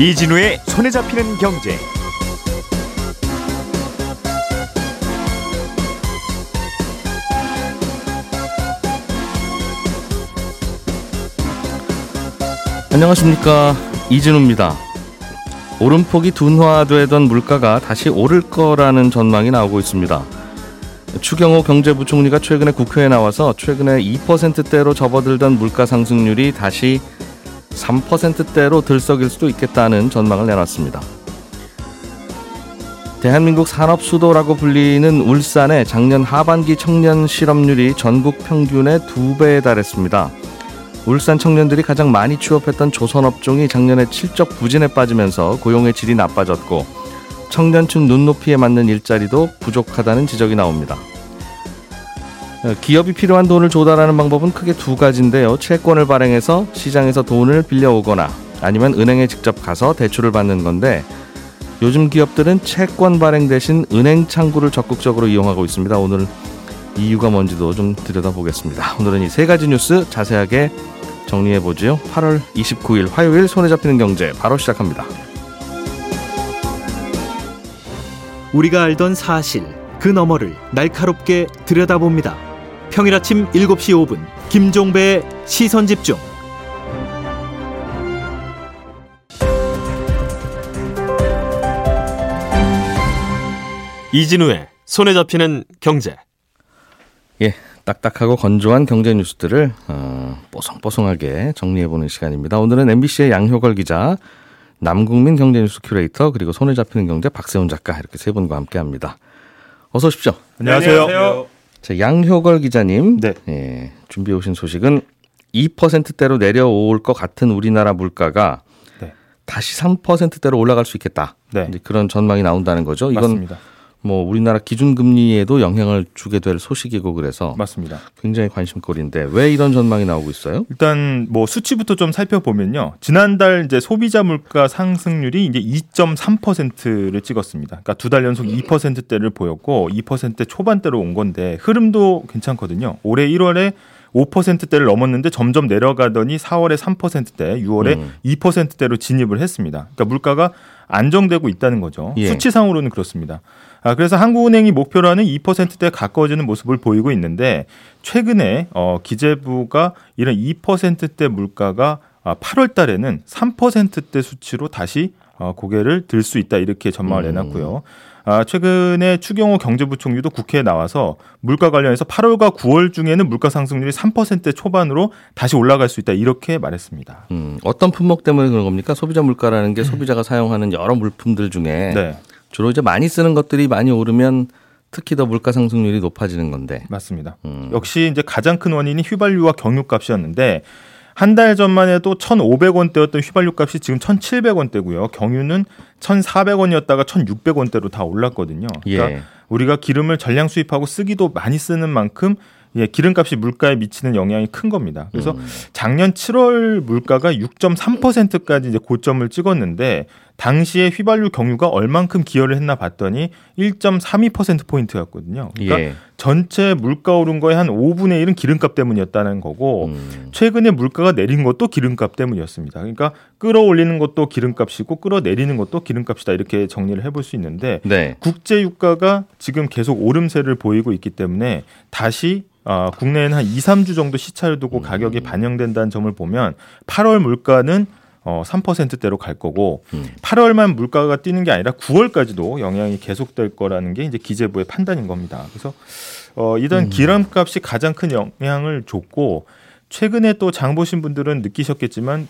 이진우의 손에 잡히는 경제. 안녕하십니까 이진우입니다. 오름폭이 둔화되던 물가가 다시 오를 거라는 전망이 나오고 있습니다. 추경호 경제부총리가 최근에 국회에 나와서 최근에 2%대로 접어들던 물가 상승률이 다시 3%대로 들썩일 수도 있겠다는 전망을 내놨습니다. 대한민국 산업 수도라고 불리는 울산의 작년 하반기 청년 실업률이 전국 평균의 두 배에 달했습니다. 울산 청년들이 가장 많이 취업했던 조선업종이 작년에 실적 부진에 빠지면서 고용의 질이 나빠졌고 청년층 눈높이에 맞는 일자리도 부족하다는 지적이 나옵니다. 어, 기업이 필요한 돈을 조달하는 방법은 크게 두 가지인데요. 채권을 발행해서 시장에서 돈을 빌려오거나 아니면 은행에 직접 가서 대출을 받는 건데 요즘 기업들은 채권 발행 대신 은행 창구를 적극적으로 이용하고 있습니다. 오늘 이유가 뭔지도 좀 들여다보겠습니다. 오늘은 이 세 가지 뉴스 자세하게 정리해 보지요. 8월 29일 화요일 손에 잡히는 경제 바로 시작합니다. 우리가 알던 사실 그 너머를 날카롭게 들여다봅니다. 평일 아침 7시 5분 김종배의 시선 집중. 이진우의 손에 잡히는 경제. 예, 딱딱하고 건조한 경제 뉴스들을 어, 뽀송뽀송하게 정리해보는 시간입니다. 오늘은 MBC의 양효걸 기자, 남국민 경제뉴스 큐레이터 그리고 손에 잡히는 경제 박세훈 작가 이렇게 세 분과 함께합니다. 어서 오십시오. 안녕하세요. 자, 양효걸 기자님, 네. 예, 준비해 오신 소식은 2%대로 내려올 것 같은 우리나라 물가가 네. 다시 3%대로 올라갈 수 있겠다. 네. 이제 그런 전망이 나온다는 거죠. 이건 맞습니다. 뭐 우리나라 기준 금리에도 영향을 주게 될 소식이고 그래서 맞습니다. 굉장히 관심거리인데 왜 이런 전망이 나오고 있어요? 일단 뭐 수치부터 좀 살펴보면요. 지난달 이제 소비자 물가 상승률이 이제 2.3%를 찍었습니다. 그러니까 두 달 연속 2%대를 보였고 2%대 초반대로 온 건데 흐름도 괜찮거든요. 올해 1월에 5%대를 넘었는데 점점 내려가더니 4월에 3%대, 6월에 음. 2%대로 진입을 했습니다. 그러니까 물가가 안정되고 있다는 거죠. 예. 수치상으로는 그렇습니다. 아, 그래서 한국은행이 목표로 하는 2%대에 가까워지는 모습을 보이고 있는데 최근에 어, 기재부가 이런 2%대 물가가 아, 8월 달에는 3%대 수치로 다시 어, 고개를 들 수 있다 이렇게 전망을 음. 내놨고요. 아, 최근에 추경호 경제부총리도 국회에 나와서 물가 관련해서 8월과 9월 중에는 물가 상승률이 3% 초반으로 다시 올라갈 수 있다 이렇게 말했습니다. 음, 어떤 품목 때문에 그런 겁니까? 소비자 물가라는 게 소비자가 사용하는 여러 물품들 중에 네, 주로 이제 많이 쓰는 것들이 많이 오르면 특히 더 물가 상승률이 높아지는 건데. 맞습니다. 음. 역시 이제 가장 큰 원인이 휘발유와 경유값이었는데 한 달 전만 해도 1,500원대였던 휘발유 값이 지금 1,700원대고요. 경유는 1,400원이었다가 1,600원대로 다 올랐거든요. 그러니까 예. 우리가 기름을 전량 수입하고 쓰기도 많이 쓰는 만큼 예, 기름값이 물가에 미치는 영향이 큰 겁니다. 그래서 음. 작년 7월 물가가 6.3%까지 이제 고점을 찍었는데 당시에 휘발유 경유가 얼만큼 기여를 했나 봤더니 1.32% 포인트였거든요. 그러니까 예. 전체 물가 오른 거의 한 5분의 1은 기름값 때문이었다는 거고 음. 최근에 물가가 내린 것도 기름값 때문이었습니다. 그러니까 끌어올리는 것도 기름값이고 끌어내리는 것도 기름값이다 이렇게 정리를 해볼 수 있는데 네. 국제 유가가 지금 계속 오름세를 보이고 있기 때문에 다시 아, 국내에는 한 2, 3주 정도 시차를 두고 가격이 반영된다는 점을 보면 8월 물가는 어, 3%대로 갈 거고 음. 8월만 물가가 뛰는 게 아니라 9월까지도 영향이 계속될 거라는 게 이제 기재부의 판단인 겁니다. 그래서 어, 일단 기름값이 가장 큰 영향을 줬고 최근에 또 장 보신 분들은 느끼셨겠지만 이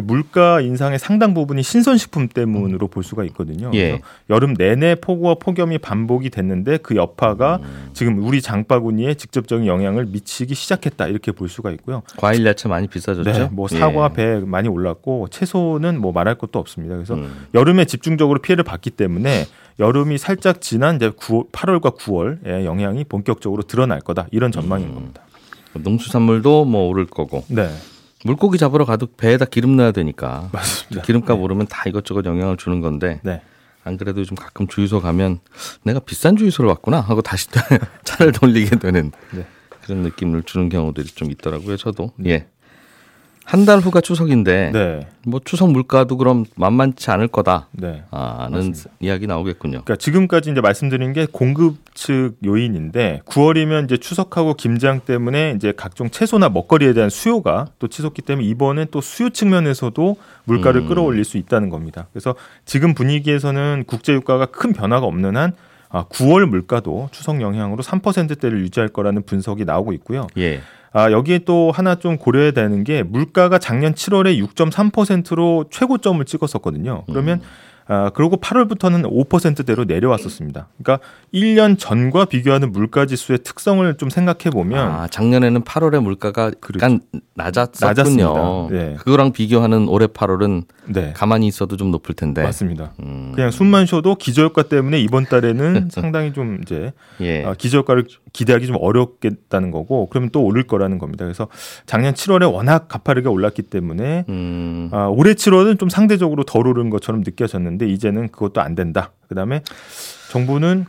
물가 인상의 상당 부분이 신선식품 때문으로 볼 수가 있거든요. 예. 여름 내내 폭우와 폭염이 반복이 됐는데 그 여파가 지금 우리 장바구니에 직접적인 영향을 미치기 시작했다 이렇게 볼 수가 있고요. 과일 야채 많이 비싸졌죠? 네, 뭐 사과, 예. 배 많이 올랐고 채소는 뭐 말할 것도 없습니다. 그래서 음. 여름에 집중적으로 피해를 봤기 때문에 여름이 살짝 지난 이제 9월, 8월과 9월에 영향이 본격적으로 드러날 거다 이런 전망인 음. 겁니다. 농수산물도 뭐 오를 거고 네, 물고기 잡으러 가도 배에다 기름 넣어야 되니까 맞습니다. 기름값 오르면 다 이것저것 영향을 주는 건데 네, 안 그래도 요즘 가끔 주유소 가면 내가 비싼 주유소를 왔구나 하고 다시 차를 돌리게 되는 네. 그런 느낌을 주는 경우들이 좀 있더라고요. 저도 예. 한 달 후가 추석인데 네. 뭐 추석 물가도 그럼 만만치 않을 거다는 네. 이야기 나오겠군요. 그러니까 지금까지 이제 말씀드린 게 공급 측 요인인데 9월이면 이제 추석하고 김장 때문에 이제 각종 채소나 먹거리에 대한 수요가 또 치솟기 때문에 이번엔 또 수요 측면에서도 물가를 음. 끌어올릴 수 있다는 겁니다. 그래서 지금 분위기에서는 국제 유가가 큰 변화가 없는 한 아, 9월 물가도 추석 영향으로 3%대를 유지할 거라는 분석이 나오고 있고요. 예. 아, 여기에 또 하나 좀 고려해야 되는 게 물가가 작년 7월에 6.3%로 최고점을 찍었었거든요. 그러면 아, 그리고 8월부터는 5%대로 내려왔었습니다. 그러니까 1년 전과 비교하는 물가 지수의 특성을 좀 생각해 보면 아, 작년에는 8월에 물가가 약간 낮았었군요. 네. 그거랑 비교하는 올해 8월은 네. 가만히 있어도 좀 높을 텐데. 맞습니다. 음, 그냥 숨만 쉬어도 기저효과 때문에 이번 달에는 상당히 좀 이제 예. 아, 기저효과를 기대하기 좀 어렵겠다는 거고 그러면 또 오를 거라는 겁니다. 그래서 작년 7월에 워낙 가파르게 올랐기 때문에 음, 아, 올해 7월은 좀 상대적으로 덜 오른 것처럼 느껴졌는데 이제는 그것도 안 된다. 그다음에 정부는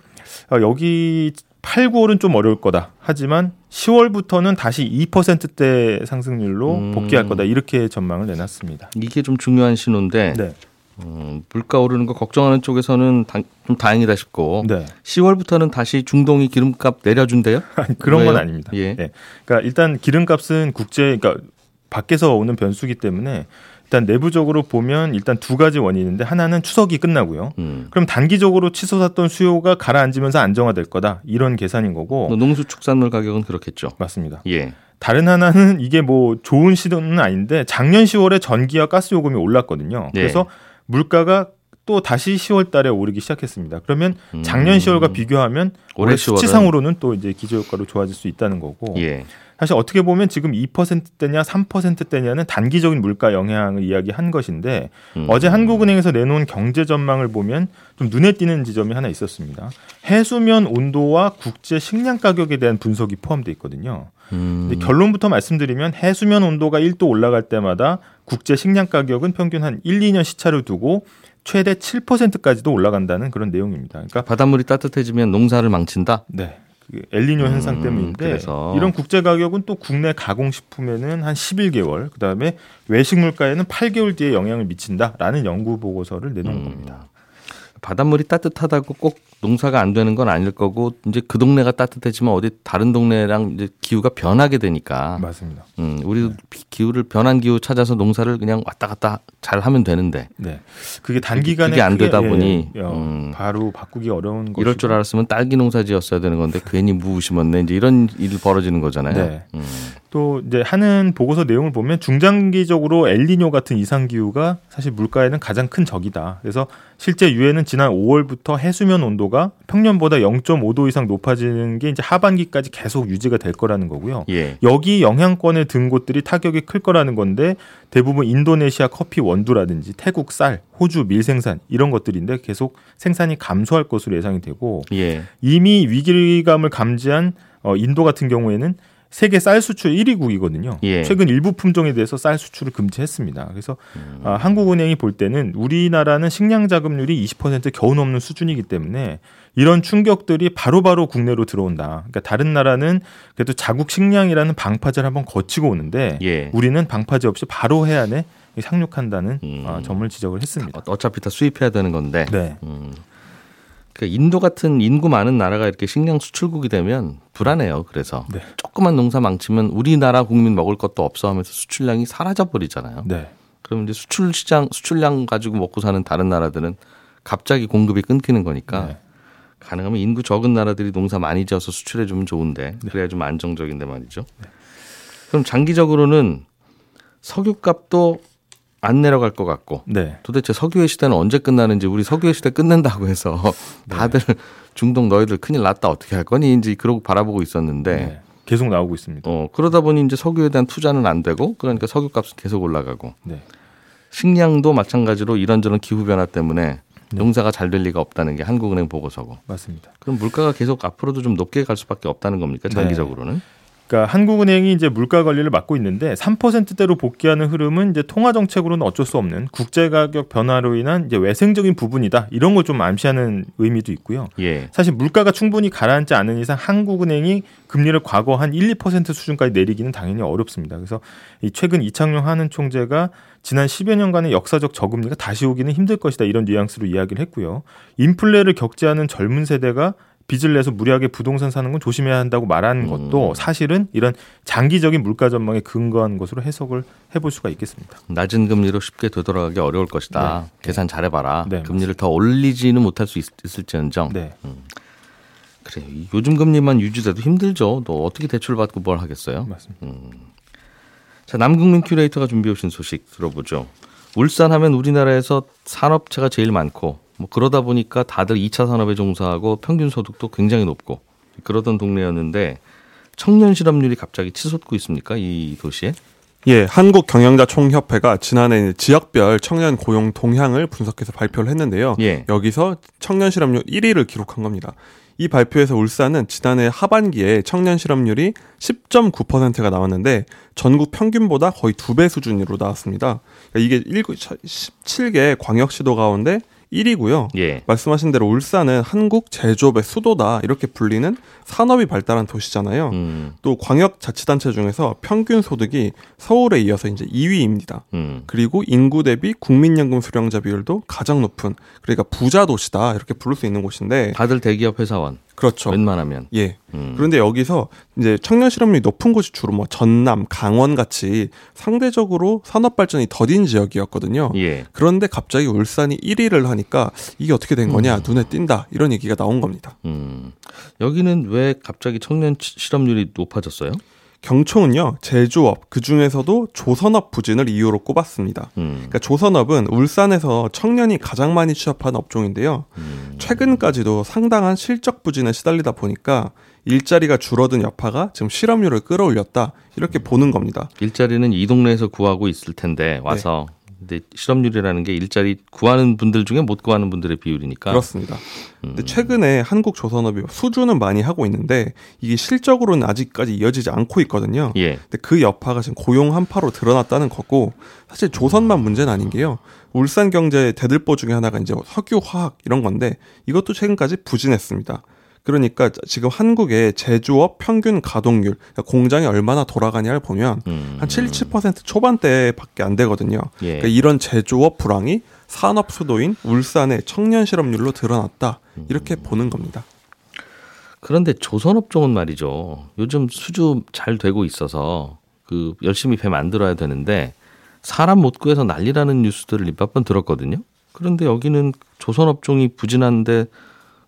아, 여기 8, 9월은 좀 어려울 거다. 하지만 10월부터는 다시 2%대 상승률로 음. 복귀할 거다. 이렇게 전망을 내놨습니다. 이게 좀 중요한 신호인데 네. 음, 물가 오르는 거 걱정하는 쪽에서는 다, 좀 다행이다 싶고 네. 10월부터는 다시 중동이 기름값 내려준대요? 그런 건 왜요? 아닙니다. 예. 네. 그러니까 일단 기름값은 국제 그러니까 밖에서 오는 변수기 때문에 일단 내부적으로 보면 일단 두 가지 원인인데 하나는 추석이 끝나고요. 음. 그럼 단기적으로 치솟았던 수요가 가라앉으면서 안정화될 거다. 이런 계산인 거고. 뭐 농수축산물 가격은 그렇겠죠. 맞습니다. 예. 다른 하나는 이게 뭐 좋은 시도는 아닌데 작년 10월에 전기와 가스 요금이 올랐거든요. 네. 그래서 물가가 또 다시 10월 달에 오르기 시작했습니다. 그러면 작년 음. 10월과 비교하면 올해 올해 10월은 수치상으로는 또 이제 기저효과로 좋아질 수 있다는 거고. 예. 사실 어떻게 보면 지금 2%대냐 3%대냐는 단기적인 물가 영향을 이야기한 것인데 음. 어제 한국은행에서 내놓은 경제 전망을 보면 좀 눈에 띄는 지점이 하나 있었습니다. 해수면 온도와 국제 식량 가격에 대한 분석이 포함되어 있거든요. 음. 근데 결론부터 말씀드리면 해수면 온도가 1도 올라갈 때마다 국제 식량 가격은 평균 한 1, 2년 시차를 두고 최대 7%까지도 올라간다는 그런 내용입니다. 그러니까 바닷물이 따뜻해지면 농사를 망친다. 네. 그 엘니뇨 현상 음, 때문인데 그래서. 이런 국제 가격은 또 국내 가공 식품에는 한 11개월, 그다음에 외식 물가에는 8개월 뒤에 영향을 미친다라는 연구 보고서를 내놓은 음. 겁니다. 바닷물이 따뜻하다고 꼭 농사가 안 되는 건 아닐 거고 이제 그 동네가 따뜻해지면 어디 다른 동네랑 이제 기후가 변하게 되니까 맞습니다. 음, 우리도 기후를 변한 기후 찾아서 농사를 그냥 왔다 갔다 잘 하면 되는데 네. 그게 단기간에 그게 안 크게, 되다 예, 보니, 예, 어, 음. 바로 바꾸기 어려운 것 이럴 줄 알았으면 딸기 농사 지었어야 되는 건데 괜히 무 심었네 이제 이런 일이 벌어지는 거잖아요. 네. 음. 또 이제 하는 보고서 내용을 보면 중장기적으로 엘니뇨 같은 이상 기후가 사실 물가에는 가장 큰 적이다. 그래서 실제 유엔은 지난 5월부터 해수면 온도가 평년보다 0.5도 이상 높아지는 게 이제 하반기까지 계속 유지가 될 거라는 거고요. 예. 여기 영향권에 든 곳들이 타격이 클 거라는 건데 대부분 인도네시아 커피 원두라든지 태국 쌀, 호주 밀 생산 이런 것들인데 계속 생산이 감소할 것으로 예상이 되고 예. 이미 위기감을 감지한 어, 인도 같은 경우에는 세계 쌀 수출 1위국이거든요. 예. 최근 일부 품종에 대해서 쌀 수출을 금지했습니다. 그래서 음. 아, 한국은행이 볼 때는 우리나라는 식량 자급률이 20% 겨우 넘는 수준이기 때문에 이런 충격들이 바로 바로 국내로 들어온다. 그러니까 다른 나라는 그래도 자국 식량이라는 방파제를 한번 거치고 오는데 예. 우리는 방파제 없이 바로 해안에 상륙한다는 음. 아, 점을 지적을 했습니다. 어- 어차피 다 수입해야 되는 건데. 네. 음. 그 인도 같은 인구 많은 나라가 이렇게 식량 수출국이 되면 불안해요. 그래서 네. 조그만 농사 망치면 우리나라 국민 먹을 것도 없어 하면서 수출량이 사라져 버리잖아요. 네. 그럼 이제 수출 시장 수출량 가지고 먹고 사는 다른 나라들은 갑자기 공급이 끊기는 거니까 네. 가능하면 인구 적은 나라들이 농사 많이 지어서 수출해 주면 좋은데 그래야 좀 안정적인데 말이죠. 그럼 장기적으로는 석유값도 안 내려갈 것 같고 네. 도대체 석유의 시대는 언제 끝나는지 우리 석유의 시대 끝낸다고 해서 다들 중동 너희들 큰일 났다 어떻게 할 거니 이제 그러고 바라보고 있었는데 네. 계속 나오고 있습니다. 어 그러다 보니 이제 석유에 대한 투자는 안 되고 그러니까 석유 값은 계속 올라가고 네. 식량도 마찬가지로 이런저런 기후 변화 때문에 농사가 잘 될 리가 없다는 게 한국은행 보고서고 맞습니다. 그럼 물가가 계속 앞으로도 좀 높게 갈 수밖에 없다는 겁니까 장기적으로는 그러니까 한국은행이 이제 물가 관리를 맡고 있는데 3%대로 복귀하는 흐름은 이제 통화 정책으로는 어쩔 수 없는 국제 가격 변화로 인한 이제 외생적인 부분이다. 이런 걸 좀 암시하는 의미도 있고요. 예. 사실 물가가 충분히 가라앉지 않은 이상 한국은행이 금리를 과거 한 1, 2% 수준까지 내리기는 당연히 어렵습니다. 그래서 이 최근 이창용 하는 총재가 지난 10여 년간의 역사적 저금리가 다시 오기는 힘들 것이다 이런 뉘앙스로 이야기를 했고요. 인플레를 않은 젊은 세대가 빚을 내서 무리하게 부동산 사는 건 조심해야 한다고 말하는 것도 사실은 이런 장기적인 물가 전망에 근거한 것으로 해석을 해볼 수가 있겠습니다. 낮은 금리로 쉽게 되돌아가기 어려울 것이다. 계산 잘해봐라. 네, 금리를 더 올리지는 못할 수 있, 있을지언정. 네. 그래요. 이 요즘 금리만 유지돼도 힘들죠. 또 어떻게 대출 받고 뭘 하겠어요? 맞습니다. 자, 남국민 큐레이터가 준비해 오신 소식 들어보죠. 울산 하면 우리나라에서 산업체가 제일 많고 뭐 그러다 보니까 다들 2차 산업에 종사하고 평균 소득도 굉장히 높고 그러던 동네였는데 청년 실업률이 갑자기 치솟고 있습니까? 이 도시에? 예, 한국 경영자 총협회가 지난해 지역별 청년 고용 동향을 분석해서 발표를 했는데요. 예. 여기서 청년 실업률 1위를 기록한 겁니다. 이 발표에서 울산은 지난해 하반기에 청년 실업률이 10.9%가 나왔는데 전국 평균보다 거의 두 배 수준으로 나왔습니다. 그러니까 이게 17개 광역시도 가운데 1위고요. 예. 말씀하신 대로 울산은 한국 제조업의 수도다 이렇게 불리는 산업이 발달한 도시잖아요. 음, 또 광역 자치단체 중에서 평균 소득이 서울에 이어서 이제 2위입니다. 음. 그리고 인구 대비 국민연금 수령자 비율도 가장 높은 그러니까 부자 도시다 이렇게 부를 수 있는 곳인데 다들 대기업 회사원. 그렇죠. 웬만하면. 예. 음. 그런데 여기서 이제 청년 실업률이 높은 곳이 주로 뭐 전남, 강원 같이 상대적으로 산업 발전이 더딘 지역이었거든요. 예. 그런데 갑자기 울산이 1위를 하니까 이게 어떻게 된 거냐 눈에 띈다 이런 얘기가 나온 겁니다. 음. 여기는 왜 갑자기 청년 치- 실업률이 높아졌어요? 경총은요 제조업 그 중에서도 조선업 부진을 이유로 꼽았습니다. 음. 그러니까 조선업은 울산에서 청년이 가장 많이 취업하는 업종인데요. 음. 최근까지도 상당한 실적 부진에 시달리다 보니까 일자리가 줄어든 여파가 지금 실업률을 끌어올렸다 이렇게 보는 겁니다. 일자리는 이 동네에서 구하고 있을 텐데 와서 근데 실업률이라는 게 일자리 구하는 분들 중에 못 구하는 분들의 비율이니까. 그렇습니다. 근데 최근에 한국 조선업이 수주는 많이 하고 있는데 이게 실적으로는 아직까지 이어지지 않고 있거든요. 예. 근데 그 여파가 지금 고용 한파로 드러났다는 거고 사실 조선만 문제는 아닌 게요. 울산 경제의 대들보 중에 하나가 이제 석유, 화학 이런 건데 이것도 최근까지 부진했습니다. 그러니까 지금 한국의 제조업 평균 가동률, 그러니까 공장이 얼마나 돌아가냐를 보면 음. 한 7, 7% 초반대밖에 안 되거든요. 예. 그러니까 이런 제조업 불황이 산업 수도인 울산의 청년 실업률로 드러났다. 이렇게 보는 겁니다. 그런데 조선업 종은 말이죠. 요즘 수주 잘 되고 있어서 그 열심히 배 만들어야 되는데 사람 못 구해서 난리라는 뉴스들을 몇번 들었거든요. 그런데 여기는 조선업종이 부진한데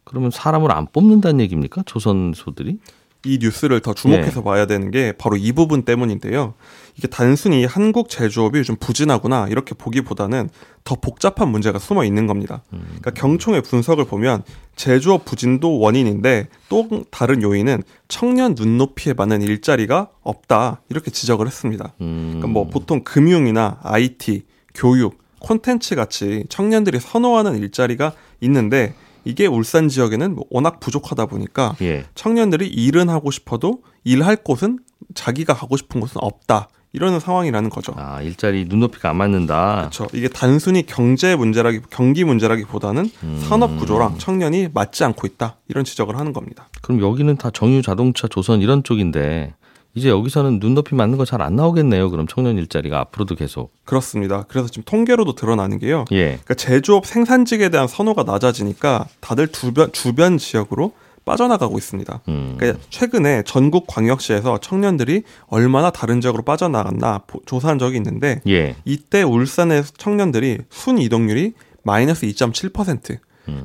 그러면 사람을 안 뽑는다는 얘기입니까? 조선소들이? 이 뉴스를 더 주목해서 봐야 되는 게 바로 이 부분 때문인데요. 이게 단순히 한국 제조업이 요즘 부진하구나 이렇게 보기보다는 더 복잡한 문제가 숨어 있는 겁니다. 그러니까 경총의 분석을 보면 제조업 부진도 원인인데 또 다른 요인은 청년 눈높이에 맞는 일자리가 없다 이렇게 지적을 했습니다. 음. 그러니까 뭐 보통 금융이나 IT, 교육, 콘텐츠 같이 청년들이 선호하는 일자리가 있는데 이게 울산 지역에는 뭐 워낙 부족하다 보니까 예. 청년들이 일은 하고 싶어도 일할 곳은 자기가 가고 싶은 곳은 없다. 이러는 상황이라는 거죠. 아, 일자리 눈높이가 안 맞는다. 그렇죠. 이게 단순히 경제 문제라기 경기 문제라기보다는 산업 구조랑 청년이 맞지 않고 있다. 이런 지적을 하는 겁니다. 그럼 여기는 다 정유 자동차 조선 이런 쪽인데 이제 여기서는 눈높이 맞는 거 잘 안 나오겠네요. 그럼 청년 일자리가 앞으로도 계속. 그렇습니다. 그래서 지금 통계로도 드러나는 게요. 예. 그러니까 제조업 생산직에 대한 선호가 낮아지니까 다들 주변 주변 지역으로 빠져나가고 있습니다. 음. 그러니까 최근에 전국 광역시에서 청년들이 얼마나 다른 지역으로 빠져나갔나 보- 조사한 적이 있는데 예. 이때 울산의 청년들이 순 이동률이 마이너스 2.7%.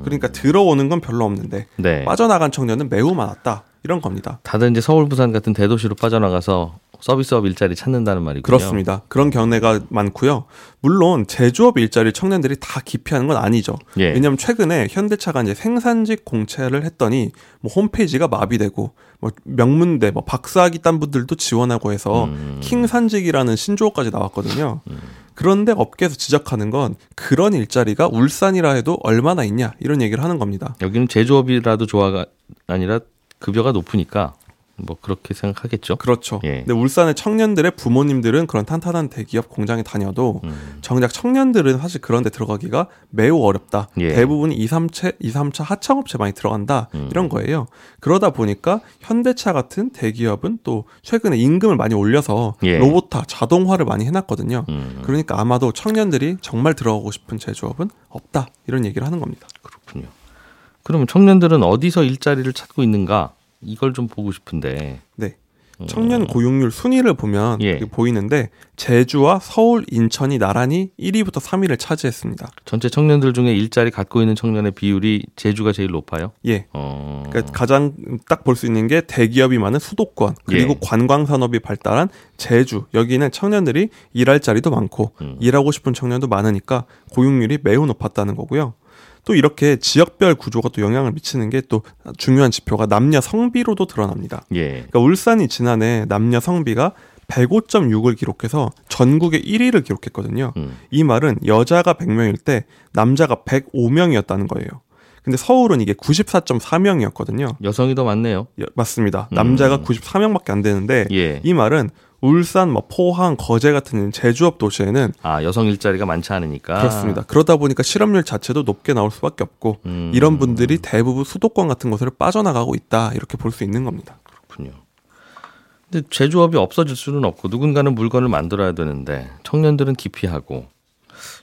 그러니까 들어오는 건 별로 없는데 네. 빠져나간 청년은 매우 많았다. 이런 겁니다. 다들 이제 서울 부산 같은 대도시로 빠져나가서 서비스업 일자리 찾는다는 말이군요. 그렇습니다. 그런 견해가 많고요. 물론 제조업 일자리 청년들이 다 기피하는 건 아니죠. 예. 왜냐하면 최근에 현대차가 이제 생산직 공채를 했더니 뭐 홈페이지가 마비되고 뭐 명문대 뭐 박사학위 딴 분들도 지원하고 해서 음. 킹산직이라는 신조어까지 나왔거든요. 그런데 업계에서 지적하는 건 그런 일자리가 울산이라 해도 얼마나 있냐 이런 얘기를 하는 겁니다. 여기는 제조업이라도 좋아가 아니라 급여가 높으니까 뭐 그렇게 생각하겠죠. 그렇죠. 예. 근데 울산의 청년들의 부모님들은 그런 탄탄한 대기업 공장에 다녀도 음. 정작 청년들은 사실 그런 데 들어가기가 매우 어렵다. 예. 대부분 2, 3차, 2, 3차 하청업체 많이 들어간다. 음. 이런 거예요. 그러다 보니까 현대차 같은 대기업은 또 최근에 임금을 많이 올려서 예. 로봇화, 자동화를 많이 해놨거든요. 음, 그러니까 아마도 청년들이 정말 들어가고 싶은 제조업은 없다. 이런 얘기를 하는 겁니다. 그렇군요. 그러면 청년들은 어디서 일자리를 찾고 있는가? 이걸 좀 보고 싶은데. 네. 청년 고용률 순위를 보면 예. 보이는데 제주와 서울, 인천이 나란히 1위부터 3위를 차지했습니다. 전체 청년들 중에 일자리 갖고 있는 청년의 비율이 제주가 제일 높아요. 예. 어. 그러니까 가장 딱 볼 수 있는 게 대기업이 많은 수도권 그리고 예. 관광 산업이 발달한 제주 여기는 청년들이 일할 자리도 많고 음. 일하고 싶은 청년도 많으니까 고용률이 매우 높았다는 거고요. 또 이렇게 지역별 구조가 또 영향을 미치는 게 또 중요한 지표가 남녀 성비로도 드러납니다. 예. 그러니까 울산이 지난해 남녀 성비가 105.6을 기록해서 전국에 1위를 기록했거든요. 음. 이 말은 여자가 100명일 때 남자가 105명이었다는 거예요. 근데 서울은 이게 94.4명이었거든요. 여성이 더 많네요. 맞습니다. 남자가 음. 94명밖에 안 되는데 예. 이 말은 울산, 뭐 포항, 거제 같은 제조업 도시에는 아, 여성 일자리가 많지 않으니까. 그렇습니다. 그러다 보니까 실업률 자체도 높게 나올 수밖에 없고 음. 이런 분들이 대부분 수도권 같은 곳으로 빠져나가고 있다 이렇게 볼 수 있는 겁니다. 그렇군요. 근데 제조업이 없어질 수는 없고 누군가는 물건을 만들어야 되는데 청년들은 기피하고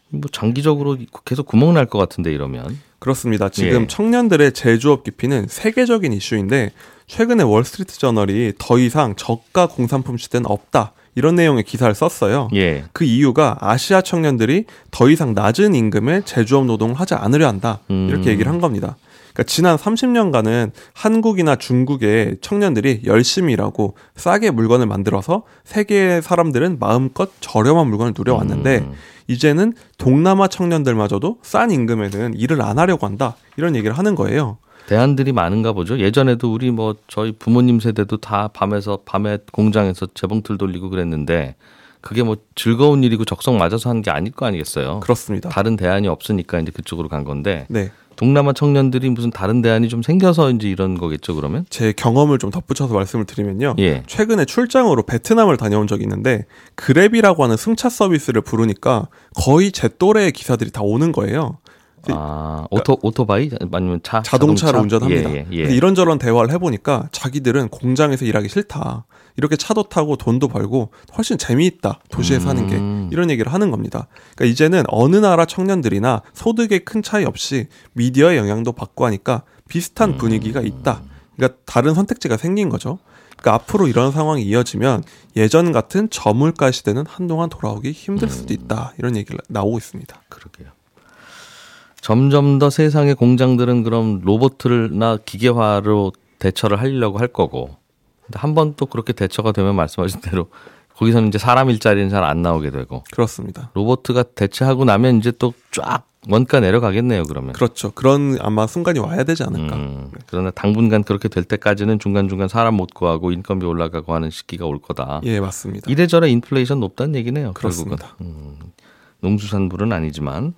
뭐 장기적으로 계속 구멍 날 것 같은데 이러면 그렇습니다. 지금 예. 청년들의 제조업 기피는 세계적인 이슈인데 최근에 월스트리트 저널이 더 이상 저가 공산품 시대는 없다 이런 내용의 기사를 썼어요. 예. 그 이유가 아시아 청년들이 더 이상 낮은 임금의 제조업 노동을 하지 않으려 한다 이렇게 음. 얘기를 한 겁니다. 그러니까 지난 30년간은 한국이나 중국의 청년들이 열심히 일하고 싸게 물건을 만들어서 세계의 사람들은 마음껏 저렴한 물건을 누려왔는데 음. 이제는 동남아 청년들마저도 싼 임금에는 일을 안 하려고 한다 이런 얘기를 하는 거예요. 대안들이 많은가 보죠. 예전에도 우리 뭐 저희 부모님 세대도 다 밤에서 밤에 공장에서 재봉틀 돌리고 그랬는데 그게 뭐 즐거운 일이고 적성 맞아서 한 게 아닐 거 아니겠어요. 그렇습니다. 다른 대안이 없으니까 이제 그쪽으로 간 건데 네. 동남아 청년들이 무슨 다른 대안이 좀 생겨서 이제 이런 거겠죠. 그러면 제 경험을 좀 덧붙여서 말씀을 드리면요. 예. 최근에 출장으로 베트남을 다녀온 적이 있는데 그랩이라고 하는 승차 서비스를 부르니까 거의 제 또래의 기사들이 다 오는 거예요. 아 오토 오토바이 아니면 차 자동차를 자동차? 운전합니다. 예, 예, 예. 이런저런 대화를 해보니까 자기들은 공장에서 일하기 싫다. 이렇게 차도 타고 돈도 벌고 훨씬 재미있다. 도시에 사는 게 음. 이런 얘기를 하는 겁니다. 그러니까 이제는 어느 나라 청년들이나 소득에 큰 차이 없이 미디어의 영향도 받고 하니까 비슷한 분위기가 있다. 그러니까 다른 선택지가 생긴 거죠. 그러니까 앞으로 이런 상황이 이어지면 예전 같은 저물가 시대는 한동안 돌아오기 힘들 수도 있다. 이런 얘기가 나오고 있습니다. 그러게요. 점점 더 세상의 공장들은 그럼 로봇을나 기계화로 대처를 하려고 할 거고. 한 번 또 그렇게 대처가 되면 말씀하신 대로 거기서는 이제 사람 일자리는 잘 안 나오게 되고 그렇습니다. 로봇가 대체하고 나면 이제 또 쫙 원가 내려가겠네요. 그러면. 그렇죠. 그런 아마 순간이 와야 되지 않을까. 음, 그러나 당분간 그렇게 될 때까지는 중간 중간 사람 못 구하고 인건비 올라가고 하는 시기가 올 거다. 예, 맞습니다. 이래저래 인플레이션 높다는 얘기네요. 그렇습니다. 결국은. 음, 농수산물은 아니지만.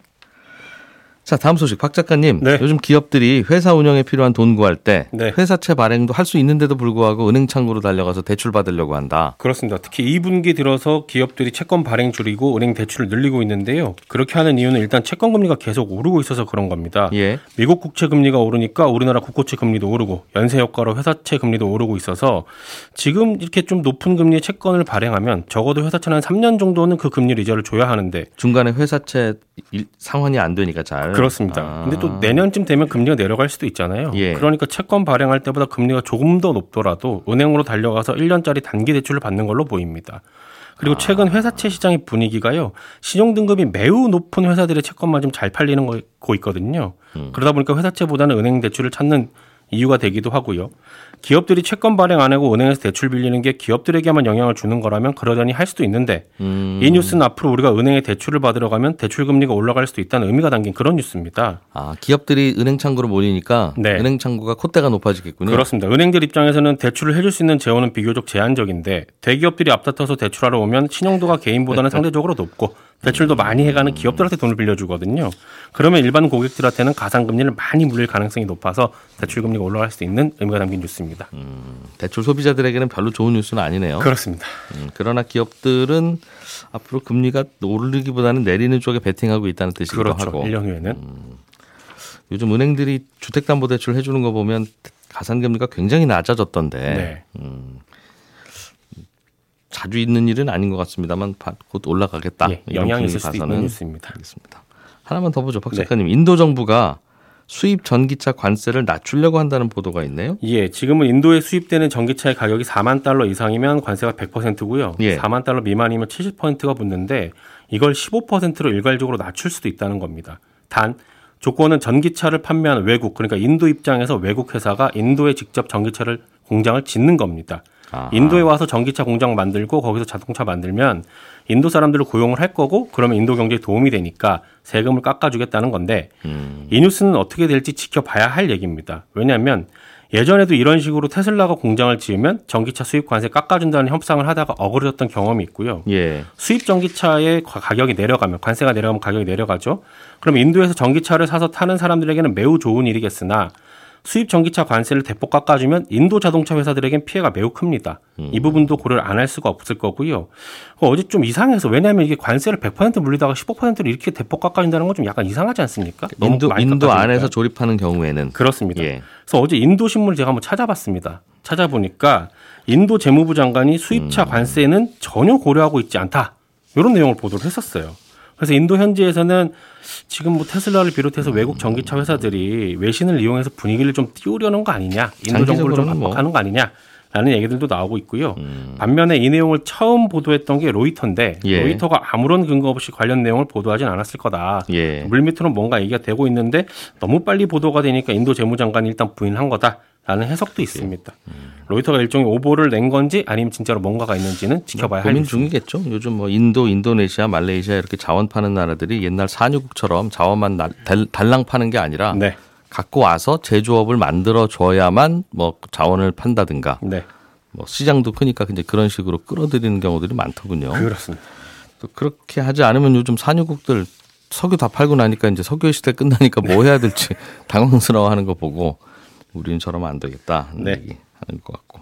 자, 다음 소식. 박 작가님. 네. 요즘 기업들이 회사 운영에 필요한 돈 구할 때 네. 회사채 발행도 할 수 있는데도 불구하고 은행 창구로 달려가서 대출 받으려고 한다. 그렇습니다. 특히 2분기 들어서 기업들이 채권 발행 줄이고 은행 대출을 늘리고 있는데요. 그렇게 하는 이유는 일단 채권 금리가 계속 오르고 있어서 그런 겁니다. 예. 미국 국채 금리가 오르니까 우리나라 국고채 금리도 오르고 연쇄 효과로 회사채 금리도 오르고 있어서 지금 이렇게 좀 높은 금리의 채권을 발행하면 적어도 회사채는 한 3년 정도는 그 금리 이자를 줘야 하는데 중간에 회사채 일- 상환이 안 되니까 잘. 그렇습니다. 아. 근데 또 내년쯤 되면 금리가 내려갈 수도 있잖아요. 예. 그러니까 채권 발행할 때보다 금리가 조금 더 높더라도 은행으로 달려가서 1년짜리 단기 대출을 받는 걸로 보입니다. 그리고 최근 회사채 시장의 분위기가요. 신용 등급이 매우 높은 회사들의 채권만 좀 잘 팔리는 거 있거든요. 그러다 보니까 회사채보다는 은행 대출을 찾는 이유가 되기도 하고요. 기업들이 채권 발행 안 하고 은행에서 대출 빌리는 게 기업들에게만 영향을 주는 거라면 그러려니 할 수도 있는데 음. 이 뉴스는 앞으로 우리가 은행에 대출을 받으러 가면 대출 금리가 올라갈 수도 있다는 의미가 담긴 그런 뉴스입니다. 아, 기업들이 은행 창구로 몰리니까 네. 은행 창구가 콧대가 높아지겠군요. 그렇습니다. 은행들 입장에서는 대출을 해줄 수 있는 재원은 비교적 제한적인데 대기업들이 앞다퉈서 대출하러 오면 신용도가 개인보다는 상대적으로 높고 대출도 많이 해가는 기업들한테 돈을 빌려주거든요. 그러면 일반 고객들한테는 가상금리를 많이 물릴 가능성이 높아서 대출 금리가 올라갈 수 있는 의미가 담긴 뉴스입니다. 대출 소비자들에게는 별로 좋은 뉴스는 아니네요. 그렇습니다. 음, 그러나 기업들은 앞으로 금리가 오르기보다는 내리는 쪽에 베팅하고 있다는 뜻이기도 그렇죠. 하고 1년 후에는 요즘 은행들이 주택담보대출 해주는 거 보면 가산금리가 굉장히 낮아졌던데 네. 자주 있는 일은 아닌 것 같습니다만 바- 곧 올라가겠다. 예, 영향이 있을 수도 있는 뉴스입니다. 알겠습니다. 하나만 더 보죠, 박 네. 작가님. 인도 정부가 수입 전기차 관세를 낮추려고 한다는 보도가 있네요. 예, 지금은 인도에 수입되는 전기차의 가격이 4만 달러 이상이면 관세가 100%고요. 예. 4만 달러 미만이면 70%가 붙는데 이걸 15%로 일괄적으로 낮출 수도 있다는 겁니다. 단 조건은 전기차를 판매하는 외국 그러니까 인도 입장에서 외국 회사가 인도에 직접 전기차를 공장을 짓는 겁니다. 아하. 인도에 와서 전기차 공장 만들고 거기서 자동차 만들면 인도 사람들을 고용을 할 거고 그러면 인도 경제에 도움이 되니까 세금을 깎아주겠다는 건데 음. 이 뉴스는 어떻게 될지 지켜봐야 할 얘기입니다. 왜냐하면 예전에도 이런 식으로 테슬라가 공장을 지으면 전기차 수입 관세 깎아준다는 협상을 하다가 어그러졌던 경험이 있고요. 예. 수입 전기차의 가- 가격이 내려가면 관세가 내려가면 가격이 내려가죠. 그럼 인도에서 전기차를 사서 타는 사람들에게는 매우 좋은 일이겠으나 수입 전기차 관세를 대폭 깎아주면 인도 자동차 회사들에겐 피해가 매우 큽니다. 이 부분도 고려를 안 할 수가 없을 거고요. 어, 어제 좀 이상해서 왜냐하면 이게 관세를 100% 물리다가 15%를 이렇게 대폭 깎아준다는 건 좀 약간 이상하지 않습니까? 너무 인도 인도. 안에서 조립하는 경우에는 그렇습니다. 예. 그래서 어제 인도 신문을 제가 한번 찾아봤습니다. 찾아보니까 인도 재무부 장관이 수입차 관세는 전혀 고려하고 있지 않다. 이런 내용을 보도를 했었어요. 그래서 인도 현지에서는 지금 뭐 테슬라를 비롯해서 외국 전기차 회사들이 외신을 이용해서 분위기를 좀 띄우려는 거 아니냐, 인도 정부를 좀 뭐. 압박하는 거 아니냐 라는 얘기들도 나오고 있고요. 반면에 이 내용을 처음 보도했던 게 로이터인데 예. 로이터가 아무런 근거 없이 관련 내용을 보도하진 않았을 거다. 예. 물밑으로 뭔가 얘기가 되고 있는데 너무 빨리 보도가 되니까 인도 재무장관이 일단 부인한 거다 라는 해석도 있습니다. 로이터가 일종의 오보를 낸 건지 아니면 진짜로 뭔가가 있는지는 지켜봐야 할 고민. 중이겠죠. 요즘 뭐 인도, 인도네시아, 말레이시아 이렇게 자원 파는 나라들이 옛날 산유국처럼 자원만 달- 달랑 파는 게 아니라 네, 갖고 와서 제조업을 만들어 줘야만 뭐 자원을 판다든가 네, 뭐 시장도 크니까 이제 그런 식으로 끌어들이는 경우들이 많더군요. 그렇습니다. 또 그렇게 하지 않으면 요즘 산유국들 석유 다 팔고 나니까 이제 석유 시대 끝나니까 뭐 해야 될지 당황스러워하는 거 보고 우리는 저러면 안 되겠다 하는 네. 얘기 하는 것 같고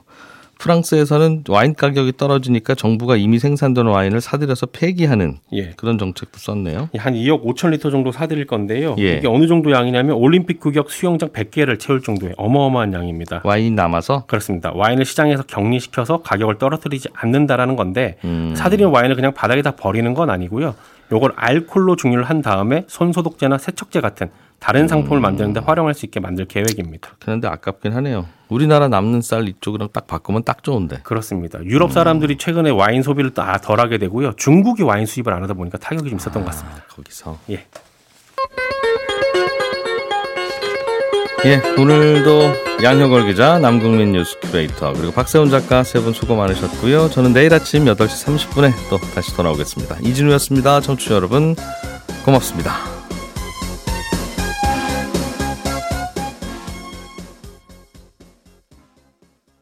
프랑스에서는 와인 가격이 떨어지니까 정부가 이미 생산된 와인을 사들여서 폐기하는 예. 그런 정책도 썼네요. 한 2억 5천 리터 정도 사들일 건데요. 예. 이게 어느 정도 양이냐면 올림픽 규격 수영장 100개를 채울 정도의 어마어마한 양입니다. 와인 남아서 그렇습니다. 와인을 시장에서 격리시켜서 가격을 떨어뜨리지 않는다라는 건데 음. 사들인 와인을 그냥 바닥에 다 버리는 건 아니고요. 요걸 알콜로 증류를 한 다음에 손소독제나 세척제 같은 다른 음. 상품을 만드는데 활용할 수 있게 만들 계획입니다. 그런데 아깝긴 하네요. 우리나라 남는 쌀 이쪽이랑 딱 바꾸면 딱 좋은데. 그렇습니다. 유럽 사람들이 최근에 와인 소비를 다 덜하게 되고요. 중국이 와인 수입을 안 하다 보니까 타격이 좀 있었던 것 같습니다. 거기서. 예. 예, 오늘도 양효걸 기자, 남국민 뉴스 큐레이터, 그리고 박세훈 작가 세 분 수고 많으셨고요. 저는 내일 아침 8시 30분에 또 다시 돌아오겠습니다. 이진우였습니다. 청취자 여러분, 고맙습니다.